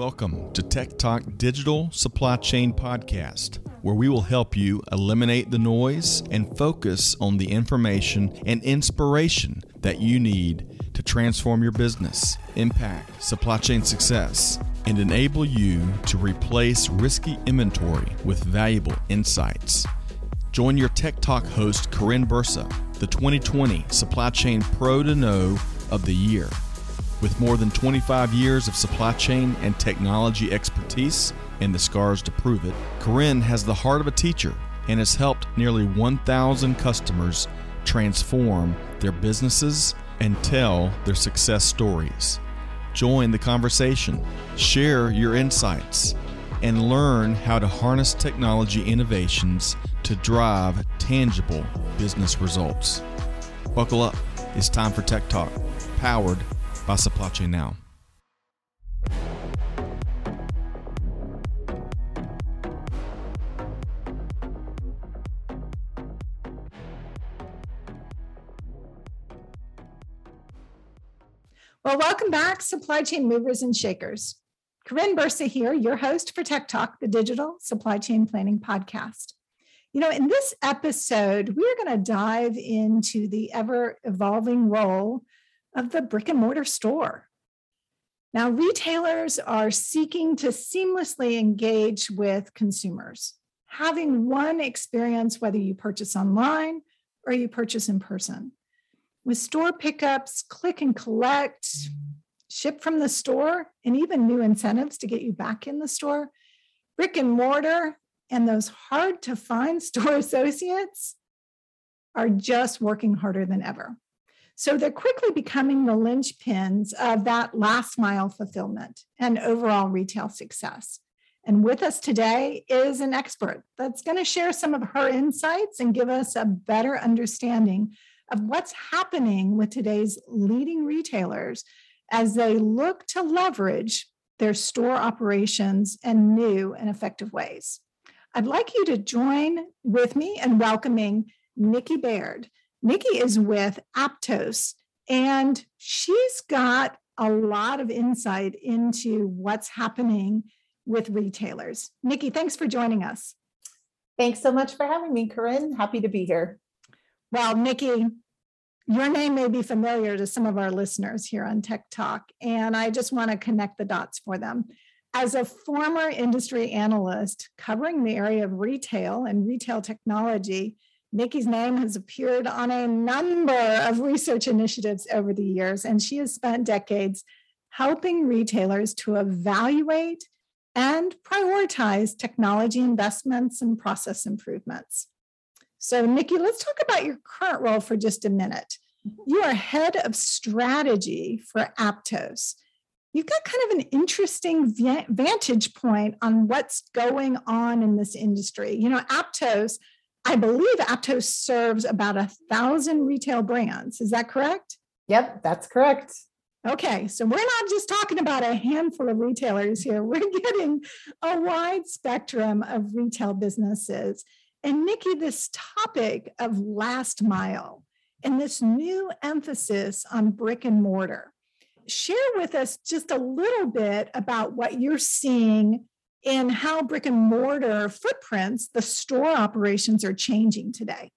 Welcome to Tech Talk Digital Supply Chain Podcast, where we will help you eliminate the noise and focus on the information and inspiration that you need to transform your business, impact supply chain success, and enable you to replace risky inventory with valuable insights. Join your Tech Talk host, Karin Bursa, the 2020 Supply Chain Pro to Know of the Year. With more than 25 years of supply chain and technology expertise and the scars to prove it, Karin has the heart of a teacher and has helped nearly 1,000 customers transform their businesses and tell their success stories. Join the conversation, share your insights, and learn how to harness technology innovations to drive tangible business results. Buckle up. It's time for Tech Talk, powered Chain Now. Well, welcome back, supply chain movers and shakers. Karin Bursa here, your host for Tech Talk, the digital supply chain planning podcast. You know, in this episode, we're going to dive into the ever evolving role of the brick and mortar store. Now, retailers are seeking to seamlessly engage with consumers, having one experience whether you purchase online or you purchase in person. With store pickups, click and collect, ship from the store, and even new incentives to get you back in the store, brick and mortar and those hard to find store associates are just working harder than ever. So they're quickly becoming the linchpins of that last mile fulfillment and overall retail success. And with us today is an expert that's going to share some of her insights and give us a better understanding of what's happening with today's leading retailers as they look to leverage their store operations in new and effective ways. I'd like you to join with me in welcoming Nikki Baird. Nikki is with Aptos, and she's got a lot of insight into what's happening with retailers. Nikki, thanks for joining us. Thanks so much for having me, Karin. Happy to be here. Well, Nikki, your name may be familiar to some of our listeners here on Tech Talk, and I just want to connect the dots for them. As a former industry analyst covering the area of retail and retail technology, Nikki's name has appeared on a number of research initiatives over the years, and she has spent decades helping retailers to evaluate and prioritize technology investments and process improvements. So, Nikki, let's talk about your current role for just a minute. You are head of strategy for Aptos. You've got kind of an interesting vantage point on what's going on in this industry. You know, Aptos I believe Aptos serves about a thousand retail brands. Is that correct? Yep, that's correct. Okay, so we're not just talking about a handful of retailers here. We're getting a wide spectrum of retail businesses. And Nikki, this topic of last mile and this new emphasis on brick and mortar, share with us just a little bit about what you're seeing in how brick and mortar footprints, the store operations are changing today?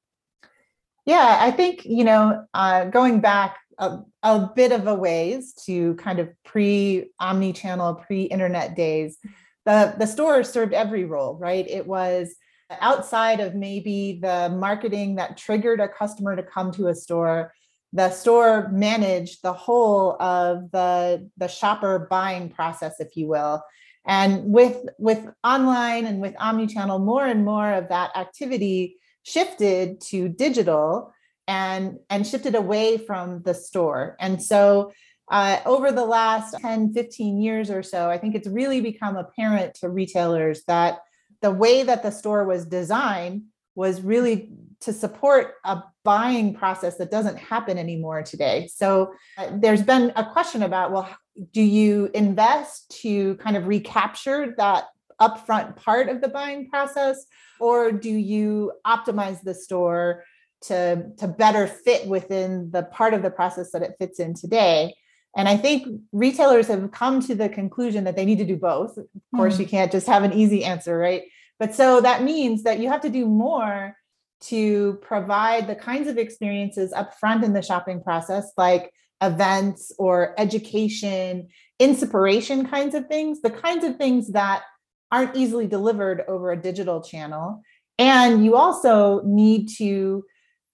Yeah, I think, you know, uh, going back a, a, bit of a ways to kind of pre omni channel, pre internet days, the, the store served every role, right? It was outside of maybe the marketing that triggered a customer to come to a store the store managed the whole of the the shopper buying process if you will and with with online and with omni-channel more and more of that activity shifted to digital and and shifted away from the store and so uh, over the last 10 15 years or so i think it's really become apparent to retailers that the way that the store was designed was really to support a buying process that doesn't happen anymore today. So uh, there's been a question about well, do you invest to kind of recapture that upfront part of the buying process or do you optimize the store to to better fit within the part of the process that it fits in today And I think retailers have come to the conclusion that they need to do both. Of course, mm. you can't just have an easy answer, right? But so that means that you have to do more to provide the kinds of experiences up front in the shopping process, like events or education, inspiration kinds of things, the kinds of things that aren't easily delivered over a digital channel. And you also need to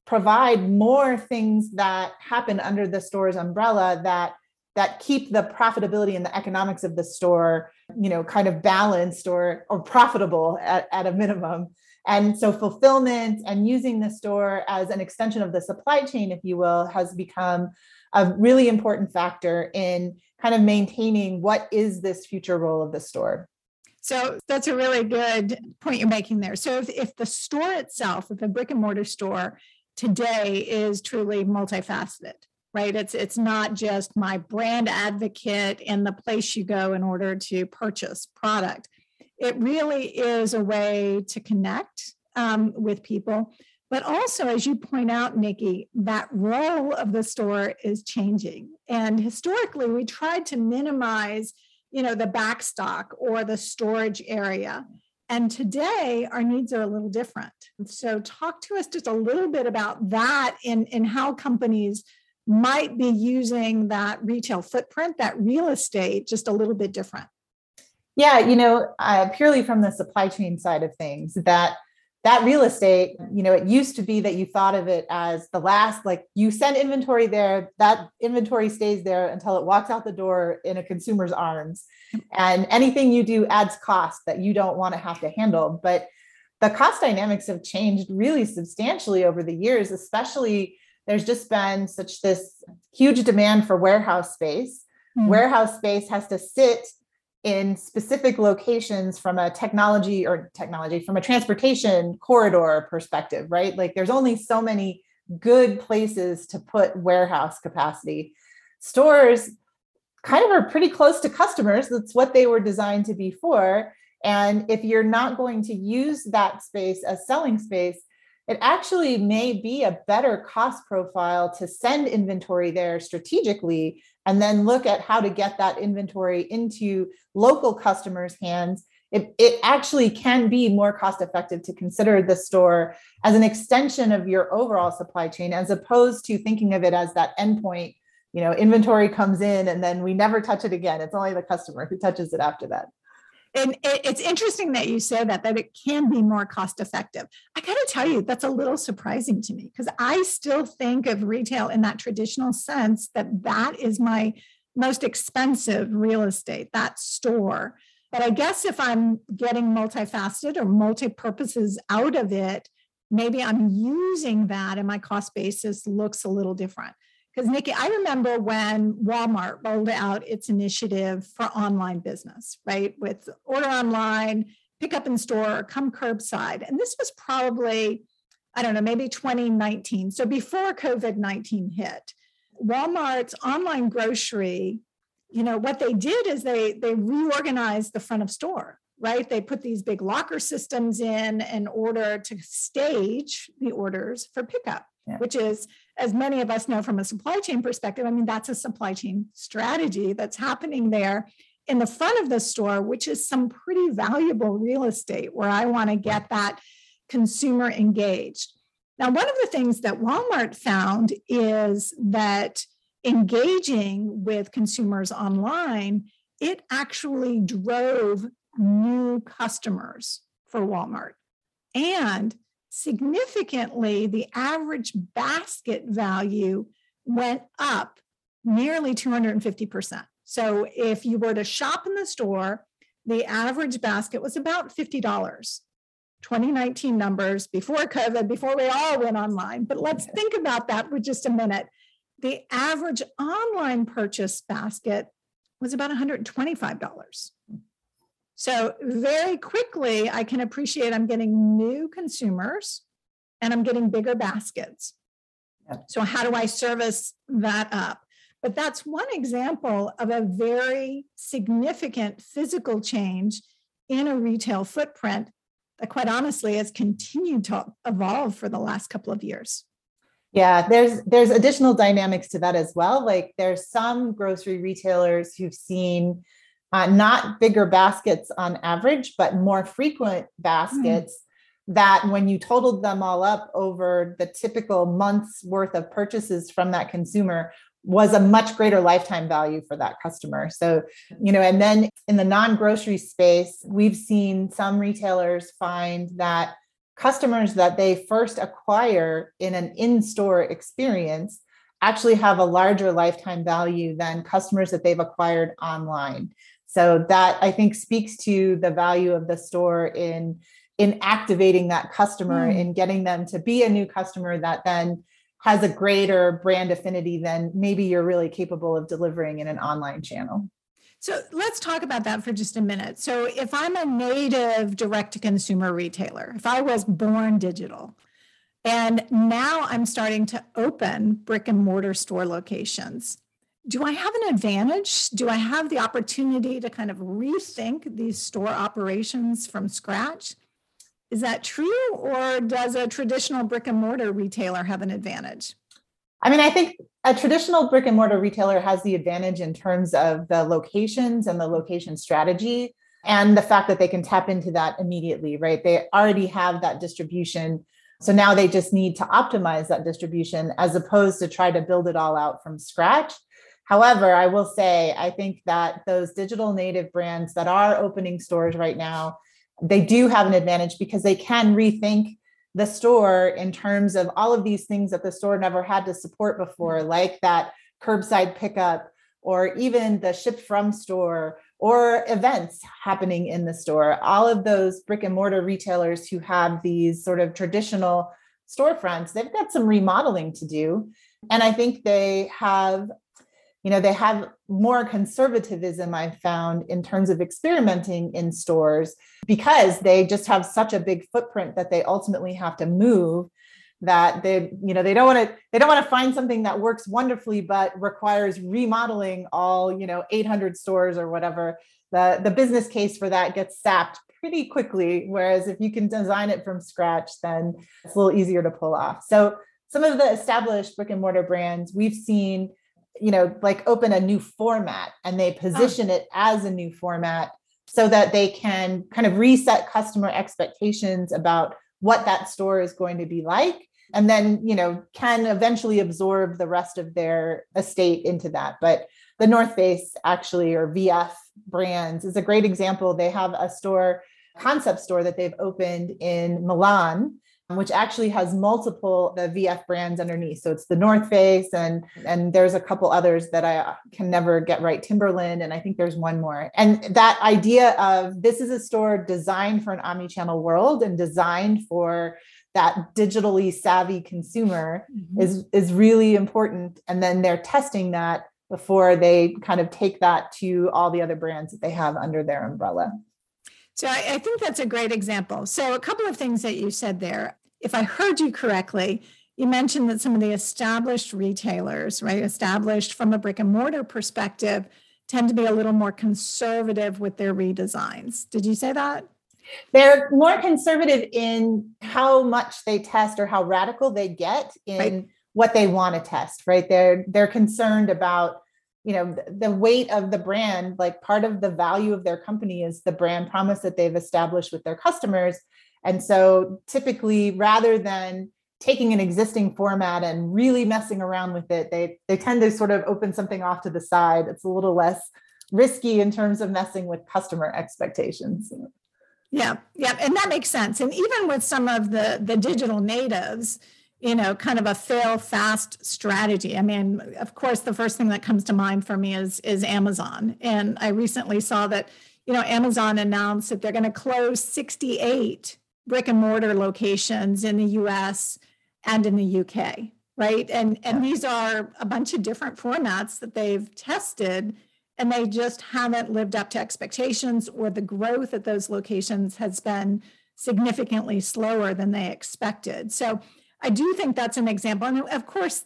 provide more things that happen under the store's umbrella that that keep the profitability and the economics of the store you know kind of balanced or or profitable at, at a minimum and so fulfillment and using the store as an extension of the supply chain if you will has become a really important factor in kind of maintaining what is this future role of the store so that's a really good point you're making there. So if, if the store itself, if a brick and mortar store today is truly multifaceted, right? It's it's not just my brand advocate and the place you go in order to purchase product. It really is a way to connect um, with people. But also, as you point out, Nikki, that role of the store is changing. And historically, we tried to minimize, you know, the backstock or the storage area. And today, our needs are a little different. So, talk to us just a little bit about that and, and how companies might be using that retail footprint, that real estate, just a little bit different. Yeah, you know, uh, purely from the supply chain side of things, that that real estate, you know, it used to be that you thought of it as the last, like you send inventory there, that inventory stays there until it walks out the door in a consumer's arms. And anything you do adds cost that you don't want to have to handle. But the cost dynamics have changed really substantially over the years, especially there's just been such this huge demand for warehouse space. Mm. Warehouse space has to sit in specific locations from a technology or technology from a transportation corridor perspective, right? Like there's only so many good places to put warehouse capacity. Stores kind of are pretty close to customers. That's what they were designed to be for. And if you're not going to use that space as selling space, it actually may be a better cost profile to send inventory there strategically and then look at how to get that inventory into local customers' hands. It, it actually can be more cost effective to consider the store as an extension of your overall supply chain as opposed to thinking of it as that endpoint you know inventory comes in and then we never touch it again it's only the customer who touches it after that and it's interesting that you say that that it can be more cost effective i got to tell you that's a little surprising to me because i still think of retail in that traditional sense that that is my most expensive real estate that store. But i guess if i'm getting multifaceted or multi-purposes out of it maybe i'm using that and my cost basis looks a little different because Nikki, I remember when Walmart rolled out its initiative for online business, right? With order online, pick up in store, come curbside. And this was probably, I don't know, maybe 2019. So before COVID 19 hit, Walmart's online grocery, you know, what they did is they they reorganized the front of store, right? They put these big locker systems in in order to stage the orders for pickup, yeah. which is as many of us know from a supply chain perspective, I mean, that's a supply chain strategy that's happening there in the front of the store, which is some pretty valuable real estate where I want to get that consumer engaged. Now, one of the things that Walmart found is that engaging with consumers online, it actually drove new customers for Walmart. And significantly, the average basket value went up nearly 250%. So if you were to shop in the store, the average basket was about $50. 2019 numbers before COVID, before we all went online. But let's think about that for just a minute. The average online purchase basket was about $125. So very quickly, I can appreciate I'm getting new consumers and I'm getting bigger baskets. So, how do I service that up? But that's one example of a very significant physical change in a retail footprint that, quite honestly, has continued to evolve for the last couple of years. Yeah, there's there's additional dynamics to that as well. Like there's some grocery retailers who've seen uh, not bigger baskets on average, but more frequent baskets. Mm. That when you totaled them all up over the typical month's worth of purchases from that consumer, was a much greater lifetime value for that customer. So, you know, and then in the non grocery space, we've seen some retailers find that customers that they first acquire in an in store experience actually have a larger lifetime value than customers that they've acquired online. So that I think speaks to the value of the store in in activating that customer mm. and getting them to be a new customer that then has a greater brand affinity than maybe you're really capable of delivering in an online channel. So let's talk about that for just a minute. So, if I'm a native direct to consumer retailer, if I was born digital, and now I'm starting to open brick and mortar store locations, do I have an advantage? Do I have the opportunity to kind of rethink these store operations from scratch? Is that true, or does a traditional brick and mortar retailer have an advantage? I mean, I think a traditional brick and mortar retailer has the advantage in terms of the locations and the location strategy and the fact that they can tap into that immediately, right? They already have that distribution. So now they just need to optimize that distribution as opposed to try to build it all out from scratch. However, I will say, I think that those digital native brands that are opening stores right now they do have an advantage because they can rethink the store in terms of all of these things that the store never had to support before, like that curbside pickup or even the ship from store or events happening in the store. All of those brick and mortar retailers who have these sort of traditional storefronts, they've got some remodeling to do. And I think they have you know they have more conservatism i've found in terms of experimenting in stores because they just have such a big footprint that they ultimately have to move that they you know they don't want to they don't want to find something that works wonderfully but requires remodeling all you know 800 stores or whatever. The the business case for that gets sapped pretty quickly whereas if you can design it from scratch then it's a little easier to pull off. So some of the established brick and mortar brands we've seen you know like open a new format and they position oh. it as a new format so that they can kind of reset customer expectations about what that store is going to be like and then you know can eventually absorb the rest of their estate into that but the north face actually or vf brands is a great example they have a store concept store that they've opened in milan which actually has multiple the VF brands underneath. So it's the North Face and and there's a couple others that I can never get right, Timberland, and I think there's one more. And that idea of this is a store designed for an omni-channel world and designed for that digitally savvy consumer mm-hmm. is is really important. And then they're testing that before they kind of take that to all the other brands that they have under their umbrella. So I, I, think that's a great example. So a couple of things that you said there if I heard you correctly, you mentioned that some of the established retailers, right, established from a brick and mortar perspective, tend to be a little more conservative with their redesigns. Did you say that? They're more conservative in how much they test or how radical they get in right. what they want to test, right? They're they're concerned about you know the weight of the brand like part of the value of their company is the brand promise that they've established with their customers and so typically, rather than taking an existing format and really messing around with it, they they tend to sort of open something off to the side. It's a little less risky in terms of messing with customer expectations. Yeah, yeah, and that makes sense. And even with some of the the digital natives, you know, kind of a fail fast strategy. I mean, of course, the first thing that comes to mind for me is is Amazon. And I recently saw that, you know, Amazon announced that they're going to close 68 brick and mortar locations in the US and in the UK, right? And and these are a bunch of different formats that they've tested and they just haven't lived up to expectations or the growth at those locations has been significantly slower than they expected. So I do think that's an example. And of course,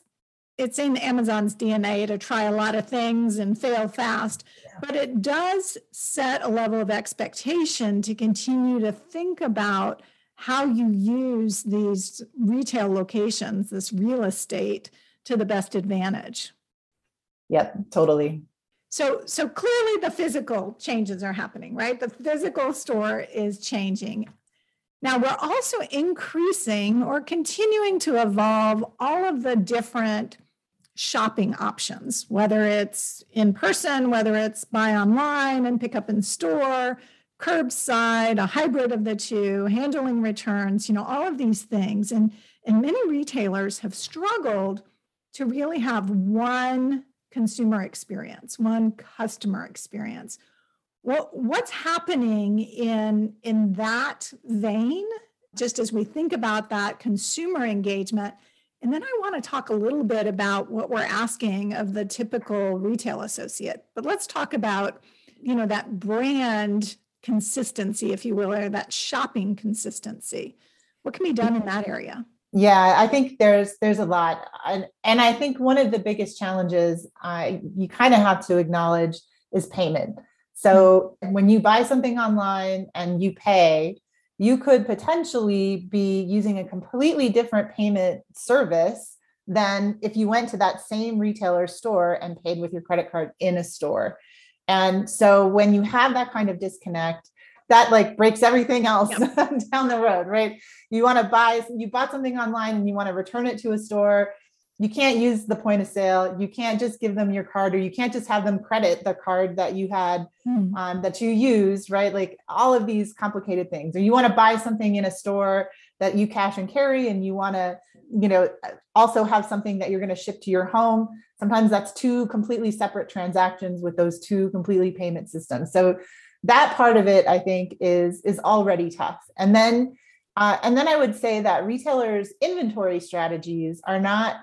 it's in Amazon's DNA to try a lot of things and fail fast, yeah. but it does set a level of expectation to continue to think about how you use these retail locations, this real estate to the best advantage. Yep, totally. So so clearly the physical changes are happening, right? The physical store is changing. Now we're also increasing or continuing to evolve all of the different shopping options, whether it's in person, whether it's buy online and pick up in store, curbside, a hybrid of the two, handling returns, you know, all of these things. And, and many retailers have struggled to really have one consumer experience, one customer experience. What, what's happening in, in that vein, just as we think about that consumer engagement? And then I want to talk a little bit about what we're asking of the typical retail associate. But let's talk about, you know, that brand consistency, if you will, or that shopping consistency. What can be done in that area? Yeah, I think there's there's a lot, and, and I think one of the biggest challenges I you kind of have to acknowledge is payment. So when you buy something online and you pay, you could potentially be using a completely different payment service than if you went to that same retailer store and paid with your credit card in a store. And so when you have that kind of disconnect, that like breaks everything else yep. down the road, right? You want to buy, you bought something online and you want to return it to a store. You can't use the point of sale. You can't just give them your card, or you can't just have them credit the card that you had mm. um, that you used, right? Like all of these complicated things. Or you want to buy something in a store that you cash and carry, and you want to, you know, also have something that you're going to ship to your home. Sometimes that's two completely separate transactions with those two completely payment systems. So that part of it i think is is already tough and then uh, and then i would say that retailers inventory strategies are not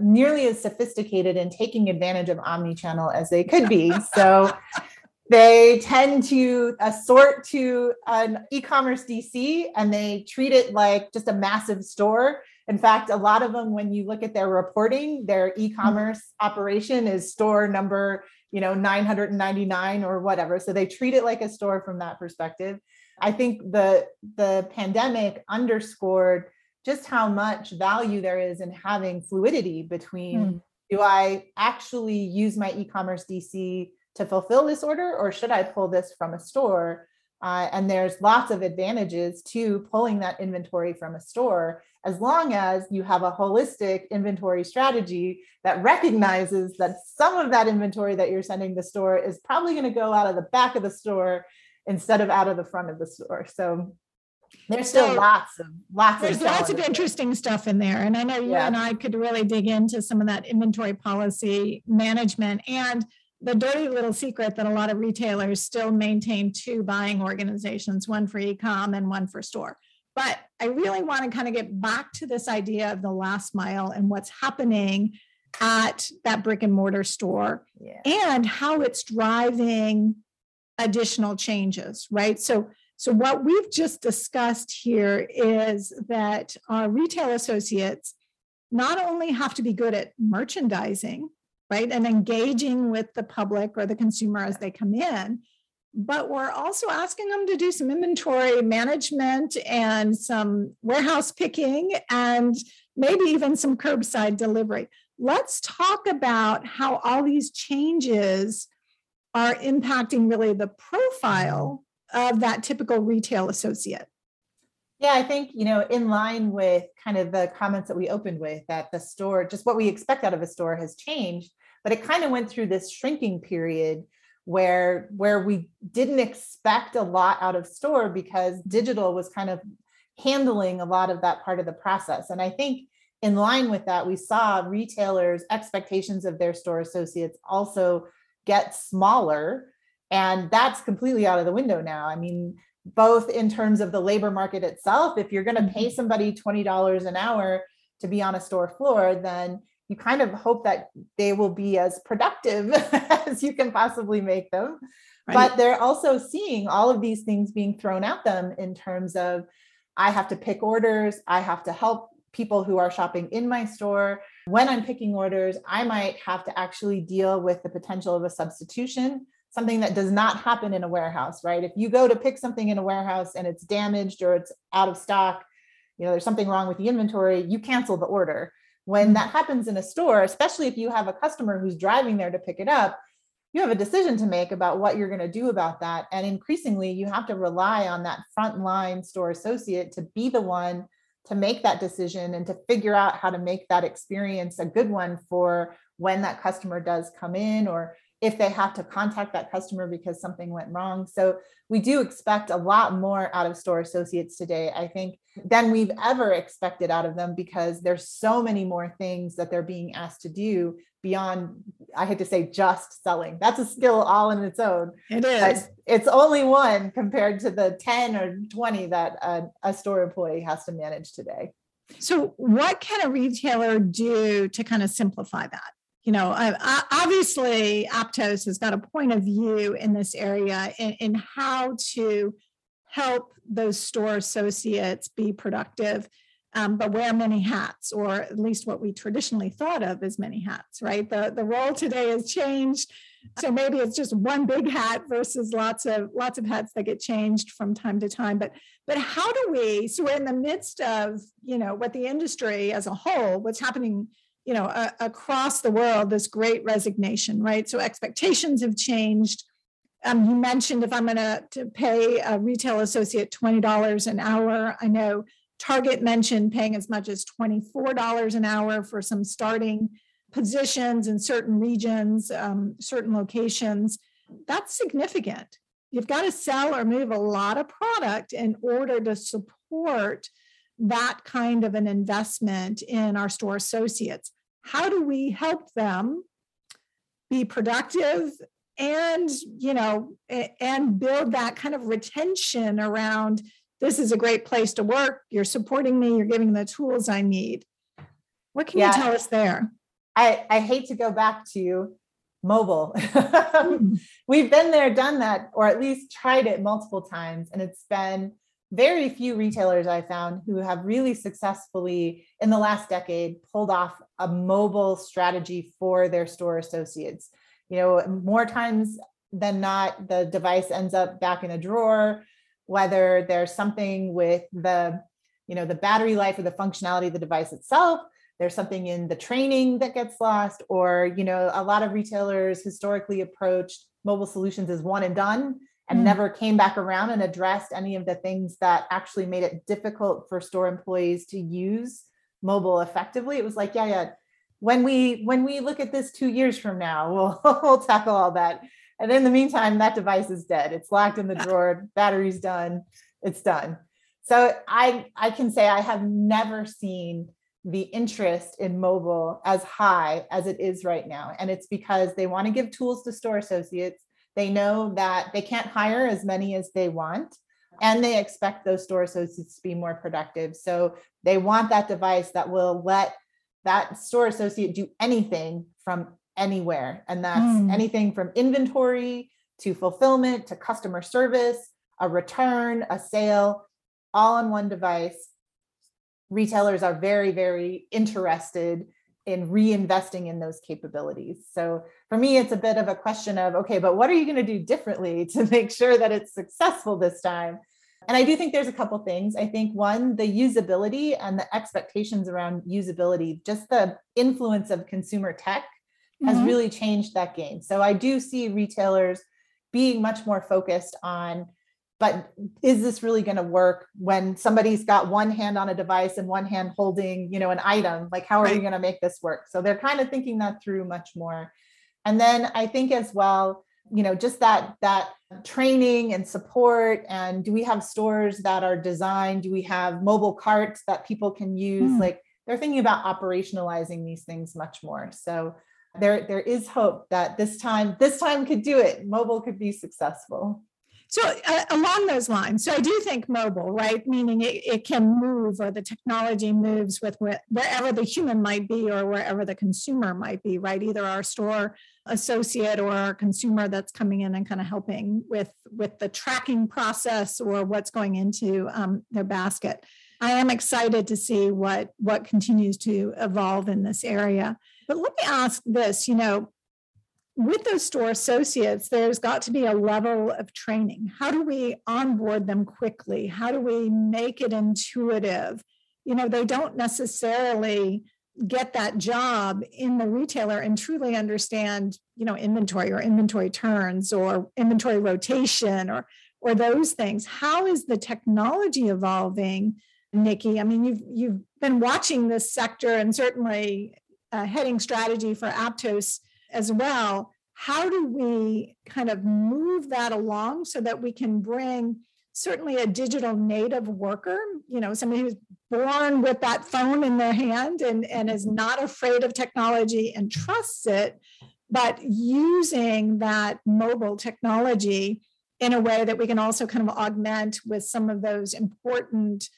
nearly as sophisticated in taking advantage of omni-channel as they could be. So they tend to assort to an e-commerce dc and they treat it like just a massive store. In fact a lot of them when you look at their reporting their e-commerce operation is store number you know 999 or whatever. So they treat it like a store from that perspective. I think the the pandemic underscored just how much value there is in having fluidity between mm. do i actually use my e-commerce dc to fulfill this order or should i pull this from a store uh, and there's lots of advantages to pulling that inventory from a store as long as you have a holistic inventory strategy that recognizes that some of that inventory that you're sending the store is probably going to go out of the back of the store instead of out of the front of the store. So there's still so lots of lots there's of lots of interesting stuff in there and i know you yeah. and i could really dig into some of that inventory policy management and the dirty little secret that a lot of retailers still maintain two buying organizations, one for e-com and one for store. But I really want to kind of get back to this idea of the last mile and what's happening at that brick and mortar store yeah. and how it's driving additional changes, right? So so what we've just discussed here is that our retail associates not only have to be good at merchandising, right? And engaging with the public or the consumer as they come in. But we're also asking them to do some inventory management and some warehouse picking and maybe even some curbside delivery. Let's talk about how all these changes are impacting really the profile of that typical retail associate. Yeah, I think, you know, in line with kind of the comments that we opened with, that the store, just what we expect out of a store has changed, but it kind of went through this shrinking period where where we didn't expect a lot out of store because digital was kind of handling a lot of that part of the process. And I think in line with that, we saw retailers' expectations of their store associates also get smaller. And that's completely out of the window now. I mean, both in terms of the labor market itself if you're going to pay mm-hmm. somebody $20 an hour to be on a store floor then you kind of hope that they will be as productive as you can possibly make them right. but they're also seeing all of these things being thrown at them in terms of i have to pick orders i have to help people who are shopping in my store when i'm picking orders i might have to actually deal with the potential of a substitution something that does not happen in a warehouse, right? If you go to pick something in a warehouse and it's damaged or it's out of stock, you know, there's something wrong with the inventory, you cancel the order. When mm-hmm. that happens in a store, especially if you have a customer who's driving there to pick it up, you have a decision to make about what you're going to do about that. And increasingly, you have to rely on that frontline store associate to be the one to make that decision and to figure out how to make that experience a good one for when that customer does come in or if they have to contact that customer because something went wrong. So we do expect a lot more out of store associates today, I think, than we've ever expected out of them because there's so many more things that they're being asked to do beyond, I hate to say just selling. That's a skill all in its own. It is. it's only one compared to the 10 or 20 that a, a store employee has to manage today. So, what can a retailer do to kind of simplify that? You know, obviously Aptos has got a point of view in this area in, in how to help those store associates be productive, um, but wear many hats, or at least what we traditionally thought of as many hats, right? The, the role today has changed. So maybe it's just one big hat versus lots of lots of hats that get changed from time to time. But but how do we? So we're in the midst of you know what the industry as a whole, what's happening you know, uh, across the world, this great resignation, right? So expectations have changed. Um, you mentioned if I'm going to pay a retail associate $20 an hour, I know Target mentioned paying as much as $24 an hour for some starting positions in certain regions, um, certain locations. That's significant. You've got to sell or move a lot of product in order to support that kind of an investment in our store associates. How do we help them be productive and, you know, and build that kind of retention around this is a great place to work. You're supporting me, you're giving the tools I need. What can yeah. you tell us there? I, I hate to go back to mobile. Hmm. We've been there, done that, or at least tried it multiple times. And it's been very few retailers I found who have really successfully in the last decade pulled off a mobile strategy for their store associates. You know, more times than not, the device ends up back in a drawer, whether there's something with the, you know, the battery life or the functionality of the device itself, there's something in the training that gets lost, or, you know, a lot of retailers historically approached mobile solutions as one and done and mm. never came back around and addressed any of the things that actually made it difficult for store employees to use mobile effectively. It was like yeah yeah when we when we look at this two years from now we'll we'll tackle all that. And in the meantime that device is dead. It's locked in the drawer. Battery's done. It's done. So i i can say i have never seen the interest in mobile as high as it is right now. And it's because they want to give tools to store associates. They know that they can't hire as many as they want, and they expect those store associates to be more productive. So they want that device that will let that store associate do anything from anywhere. And that's mm. anything from inventory to fulfillment to customer service, a return, a sale, all on one device. Retailers are very, very interested in reinvesting in those capabilities. So for me, it's a bit of a question of okay, but what are you going to do differently to make sure that it's successful this time? And I do think there's a couple things. I think one, the usability and the expectations around usability, just the influence of consumer tech mm-hmm. has really changed that game. So I do see retailers being much more focused on but is this really going to work when somebody's got one hand on a device and one hand holding you know an item like how are right. we going to make this work so they're kind of thinking that through much more and then i think as well you know just that that training and support and do we have stores that are designed? Do we have mobile carts that people can use? Mm. like they're thinking about operationalizing these things much more. So there there is hope that this time this time could do it. Mobile could be successful so uh, along those lines, so I do think mobile, right? Meaning it, it can move or the technology moves with wherever the human might be or wherever the consumer might be, right? Either our store associate or our consumer that's coming in and kind of helping with with the tracking process or what's going into um, their basket. I am excited to see what what continues to evolve in this area. But let me ask this, you know, with those store associates, there's got to be a level of training. How do we onboard them quickly? How do we make it intuitive? You know, they don't necessarily get that job in the retailer and truly understand, you know, inventory or inventory turns or inventory rotation or or those things. How is the technology evolving, Nikki? I mean, you've you've been watching this sector and certainly uh, heading strategy for Aptos as well. How do we kind of move that along so that we can bring certainly a digital native worker, you know, somebody who's born with that phone in their hand and, and is mm-hmm. not afraid of technology and trusts it, but using that mobile technology in a way that we can also kind of augment with some of those important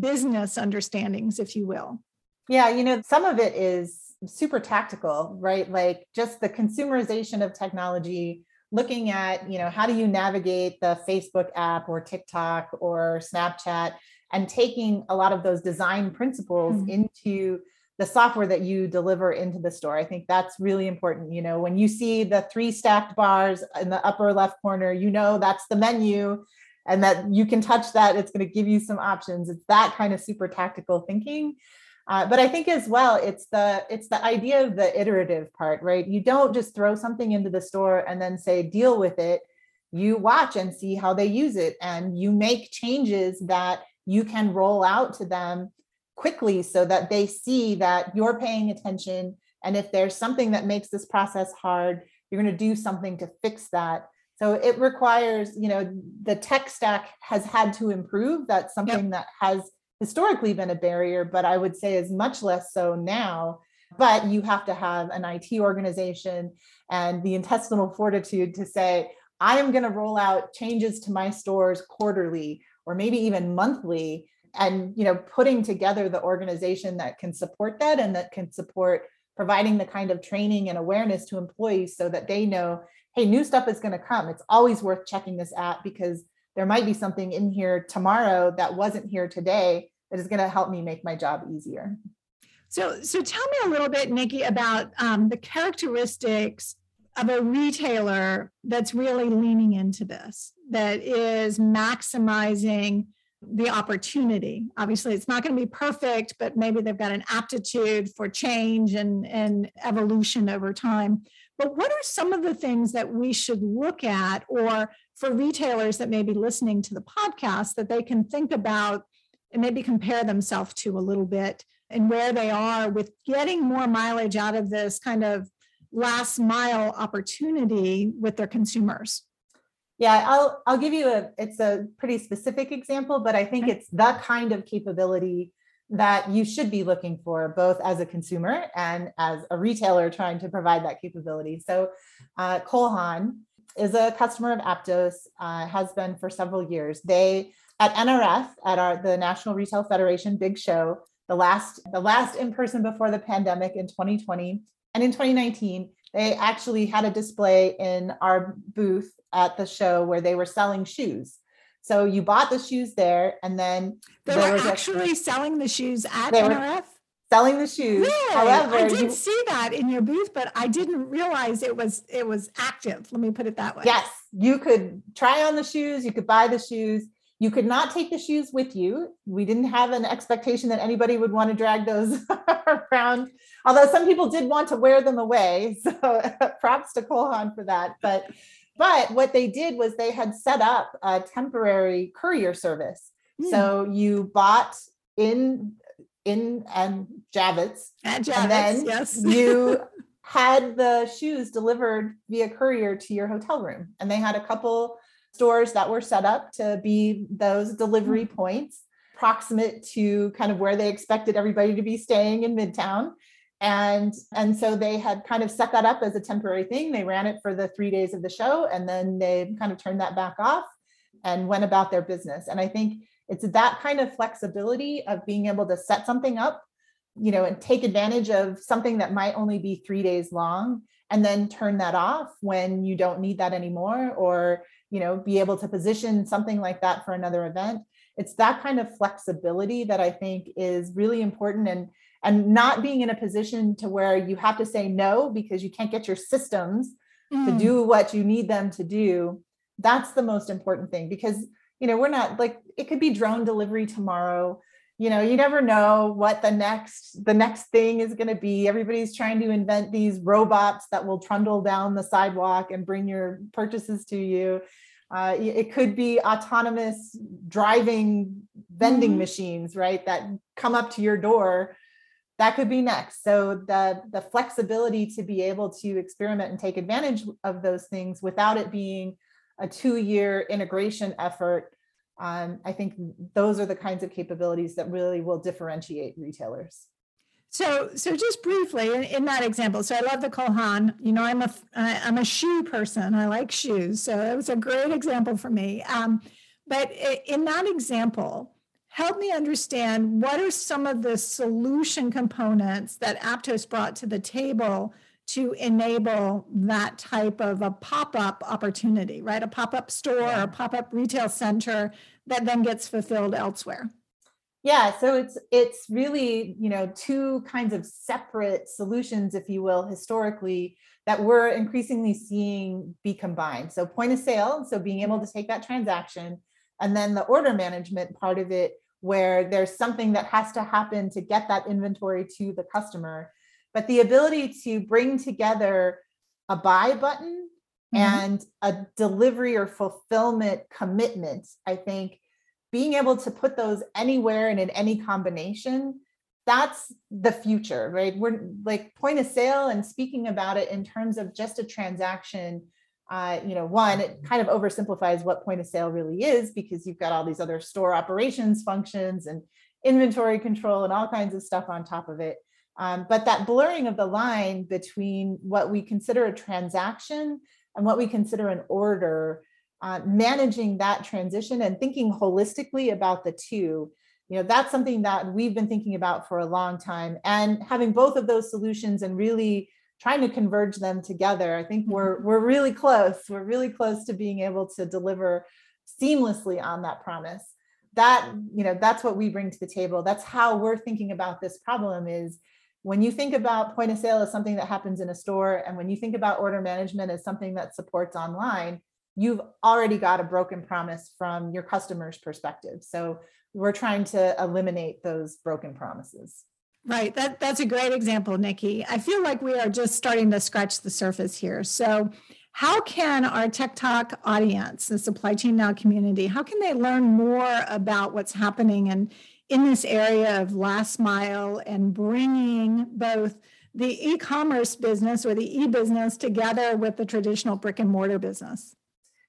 business understandings, if you will. Yeah, you know, some of it is super tactical, right? Like just the consumerization of technology, looking at, you know, how do you navigate the Facebook app or TikTok or Snapchat and taking a lot of those design principles mm-hmm. into the software that you deliver into the store. I think that's really important. You know, when you see the three stacked bars in the upper left corner, you know that's the menu and that you can touch that. It's going to give you some options. It's that kind of super tactical thinking uh, but I think as well, it's the it's the idea of the iterative part, right? You don't just throw something into the store and then say deal with it. You watch and see how they use it, and you make changes that you can roll out to them quickly so that they see that you're paying attention. And if there's something that makes this process hard, you're going to do something to fix that. So it requires, you know, the tech stack has had to improve. That's something yep. that has historically been a barrier, but I would say is much less so now. But you have to have an IT organization and the intestinal fortitude to say, I am going to roll out changes to my stores quarterly or maybe even monthly and you know putting together the organization that can support that and that can support providing the kind of training and awareness to employees so that they know hey new stuff is going to come it's always worth checking this app because there might be something in here tomorrow that wasn't here today that is going to help me make my job easier. So, so tell me a little bit, Nikki, about um, the characteristics of a retailer that's really leaning into this, that is maximizing the opportunity. Obviously, it's not going to be perfect, but maybe they've got an aptitude for change and, and evolution over time. But what are some of the things that we should look at, or for retailers that may be listening to the podcast, that they can think about and maybe compare themselves to a little bit and where they are with getting more mileage out of this kind of last mile opportunity with their consumers. Yeah i'll i'll give you a it's a pretty specific example but i think okay. it's the kind of capability that you should be looking for both as a consumer and as a retailer trying to provide that capability. So uh, Cole is a customer of aptos uh, has been for several years. They at NRF at our the National Retail Federation big show, the last the last in person before the pandemic in 2020 and in 2019 they actually had a display in our booth at the show where they were selling shoes. So you bought the shoes there, and then they were actually a, selling the shoes at NRF. Selling the shoes. Really? However, I did you, see that in your booth, but I didn't realize it was it was active. Let me put it that way. Yes, you could try on the shoes. You could buy the shoes. You could not take the shoes with you. We didn't have an expectation that anybody would want to drag those around, although some people did want to wear them away. So props to Cole Haan for that. But but what they did was they had set up a temporary courier service. Mm. So you bought in in and Javits, and, Javits, and then yes. you had the shoes delivered via courier to your hotel room. And they had a couple stores that were set up to be those delivery mm-hmm. points proximate to kind of where they expected everybody to be staying in midtown. And and so they had kind of set that up as a temporary thing. They ran it for the three days of the show and then they kind of turned that back off and went about their business. And i think it's that kind of flexibility of being able to set something up you know and take advantage of something that might only be three days long and then turn that off when you don't need that anymore or you know be able to position something like that for another event. It's that kind of flexibility that i think is really important and and not being in a position to where you have to say no because you can't get your systems mm. to do what you need them to do. That's the most important thing because you know we're not like it could be drone delivery tomorrow you know you never know what the next the next thing is going to be. Everybody's trying to invent these robots that will trundle down the sidewalk and bring your purchases to you. Uh, it could be autonomous driving vending mm-hmm. machines right that come up to your door. That could be next. So the the flexibility to be able to experiment and take advantage of those things without it being a two year integration effort um, I think those are the kinds of capabilities that really will differentiate retailers. So, so just briefly in, in, that example, so I love the Kohan. You know, I'm a I'm a shoe person. I like shoes, so it was a great example for me. Um, but in that example, help me understand what are some of the solution components that Aptos brought to the table to enable that type of a pop-up opportunity, right? A pop-up store yeah. or a pop-up retail center that then gets fulfilled elsewhere. Yeah, so it's it's really, you know, two kinds of separate solutions if you will historically that we're increasingly seeing be combined. So point of sale, so being able to take that transaction and then the order management part of it where there's something that has to happen to get that inventory to the customer but the ability to bring together a buy button mm-hmm. and a delivery or fulfillment commitment, I think being able to put those anywhere and in any combination, that's the future, right? We're like point of sale and speaking about it in terms of just a transaction. Uh, you know, one, it kind of oversimplifies what point of sale really is because you've got all these other store operations functions and inventory control and all kinds of stuff on top of it. Um, but that blurring of the line between what we consider a transaction and what we consider an order, uh, managing that transition and thinking holistically about the two, you know, that's something that we've been thinking about for a long time. And having both of those solutions and really trying to converge them together, I think we're mm-hmm. we're really close. We're really close to being able to deliver seamlessly on that promise. That you know, that's what we bring to the table. That's how we're thinking about this problem. Is when you think about point of sale as something that happens in a store, and when you think about order management as something that supports online, you've already got a broken promise from your customer's perspective. So we're trying to eliminate those broken promises. Right. That that's a great example, Nikki. I feel like we are just starting to scratch the surface here. So how can our Tech Talk audience, the supply chain now community, how can they learn more about what's happening and in this area of last mile and bringing both the e-commerce business or the e-business together with the traditional brick and mortar business?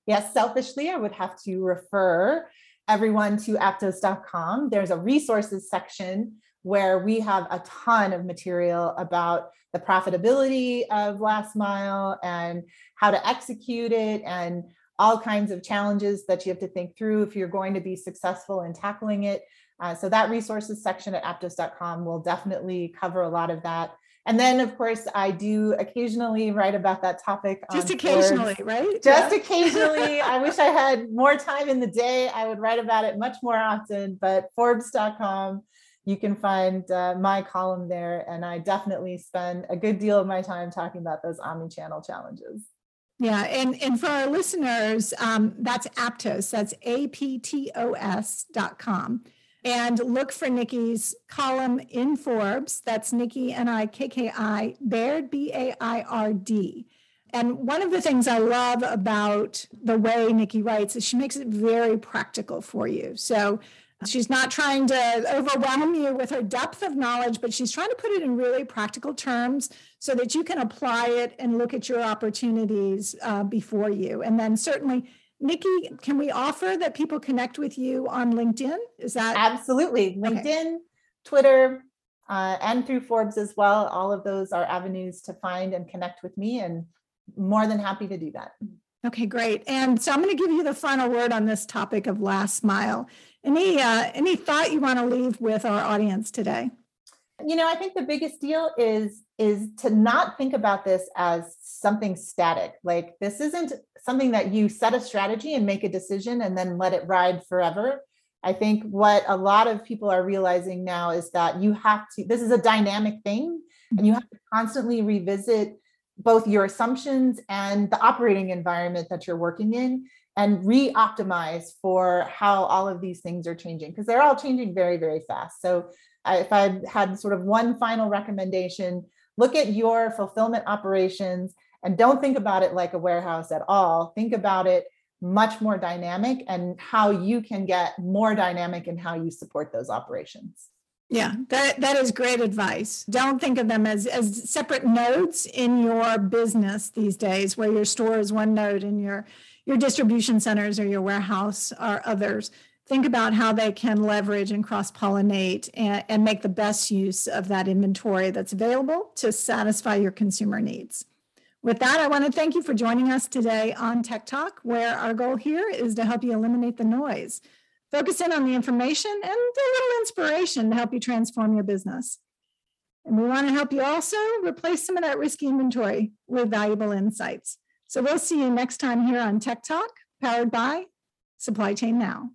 Yes, selfishly, I would have to refer everyone to aptos.com. There's a resources section where we have a ton of material about the profitability of last mile and how to execute it and all kinds of challenges that you have to think through if you're going to be successful in tackling it. Uh, so that resources section at aptos.com will definitely cover a lot of that. And then, of course, I do occasionally write about that topic. Just occasionally, Forbes. right? Just yeah. occasionally. I wish I had more time in the day. I would write about it much more often. But Forbes.com, you can find uh, my column there. And I definitely spend a good deal of my time talking about those omni-channel challenges. Yeah, and, and for our listeners, um, that's Aptos, that's A-P-T-O-S dot com and look for Nikki's column in Forbes. That's Nikki N I K K I Baird B A I R D. And one of the things I love about the way Nikki writes is she makes it very practical for you. So she's not trying to overwhelm you with her depth of knowledge, but she's trying to put it in really practical terms so that you can apply it and look at your opportunities uh, before you. And then certainly Nikki, can we offer that people connect with you on LinkedIn? Is that absolutely LinkedIn, okay. Twitter, uh, and through Forbes as well? All of those are avenues to find and connect with me, and more than happy to do that. Okay, great. And so I'm going to give you the final word on this topic of last mile. Any uh, any thought you want to leave with our audience today? You know, I think the biggest deal is is to not think about this as something static. Like this isn't something that you set a strategy and make a decision and then let it ride forever. I think what a lot of people are realizing now is that you have to, this is a dynamic thing, and you mm-hmm. have to constantly revisit both your assumptions and the operating environment that you're working in and re-optimize for how all of these things are changing because they're all changing very very fast so I, if i had sort of one final recommendation look at your fulfillment operations and don't think about it like a warehouse at all think about it much more dynamic and how you can get more dynamic in how you support those operations yeah, that that is great advice. Don't think of them as as separate nodes in your business these days, where your store is one node and your your distribution centers or your warehouse are others. Think about how they can leverage and cross pollinate and, and make the best use of that inventory that's available to satisfy your consumer needs. With that, I want to thank you for joining us today on Tech Talk, where our goal here is to help you eliminate the noise Focus in on the information and a little inspiration to help you transform your business. And we want to help you also replace some of that risky inventory with valuable insights. So we'll see you next time here on Tech Talk, powered by Supply Chain Now.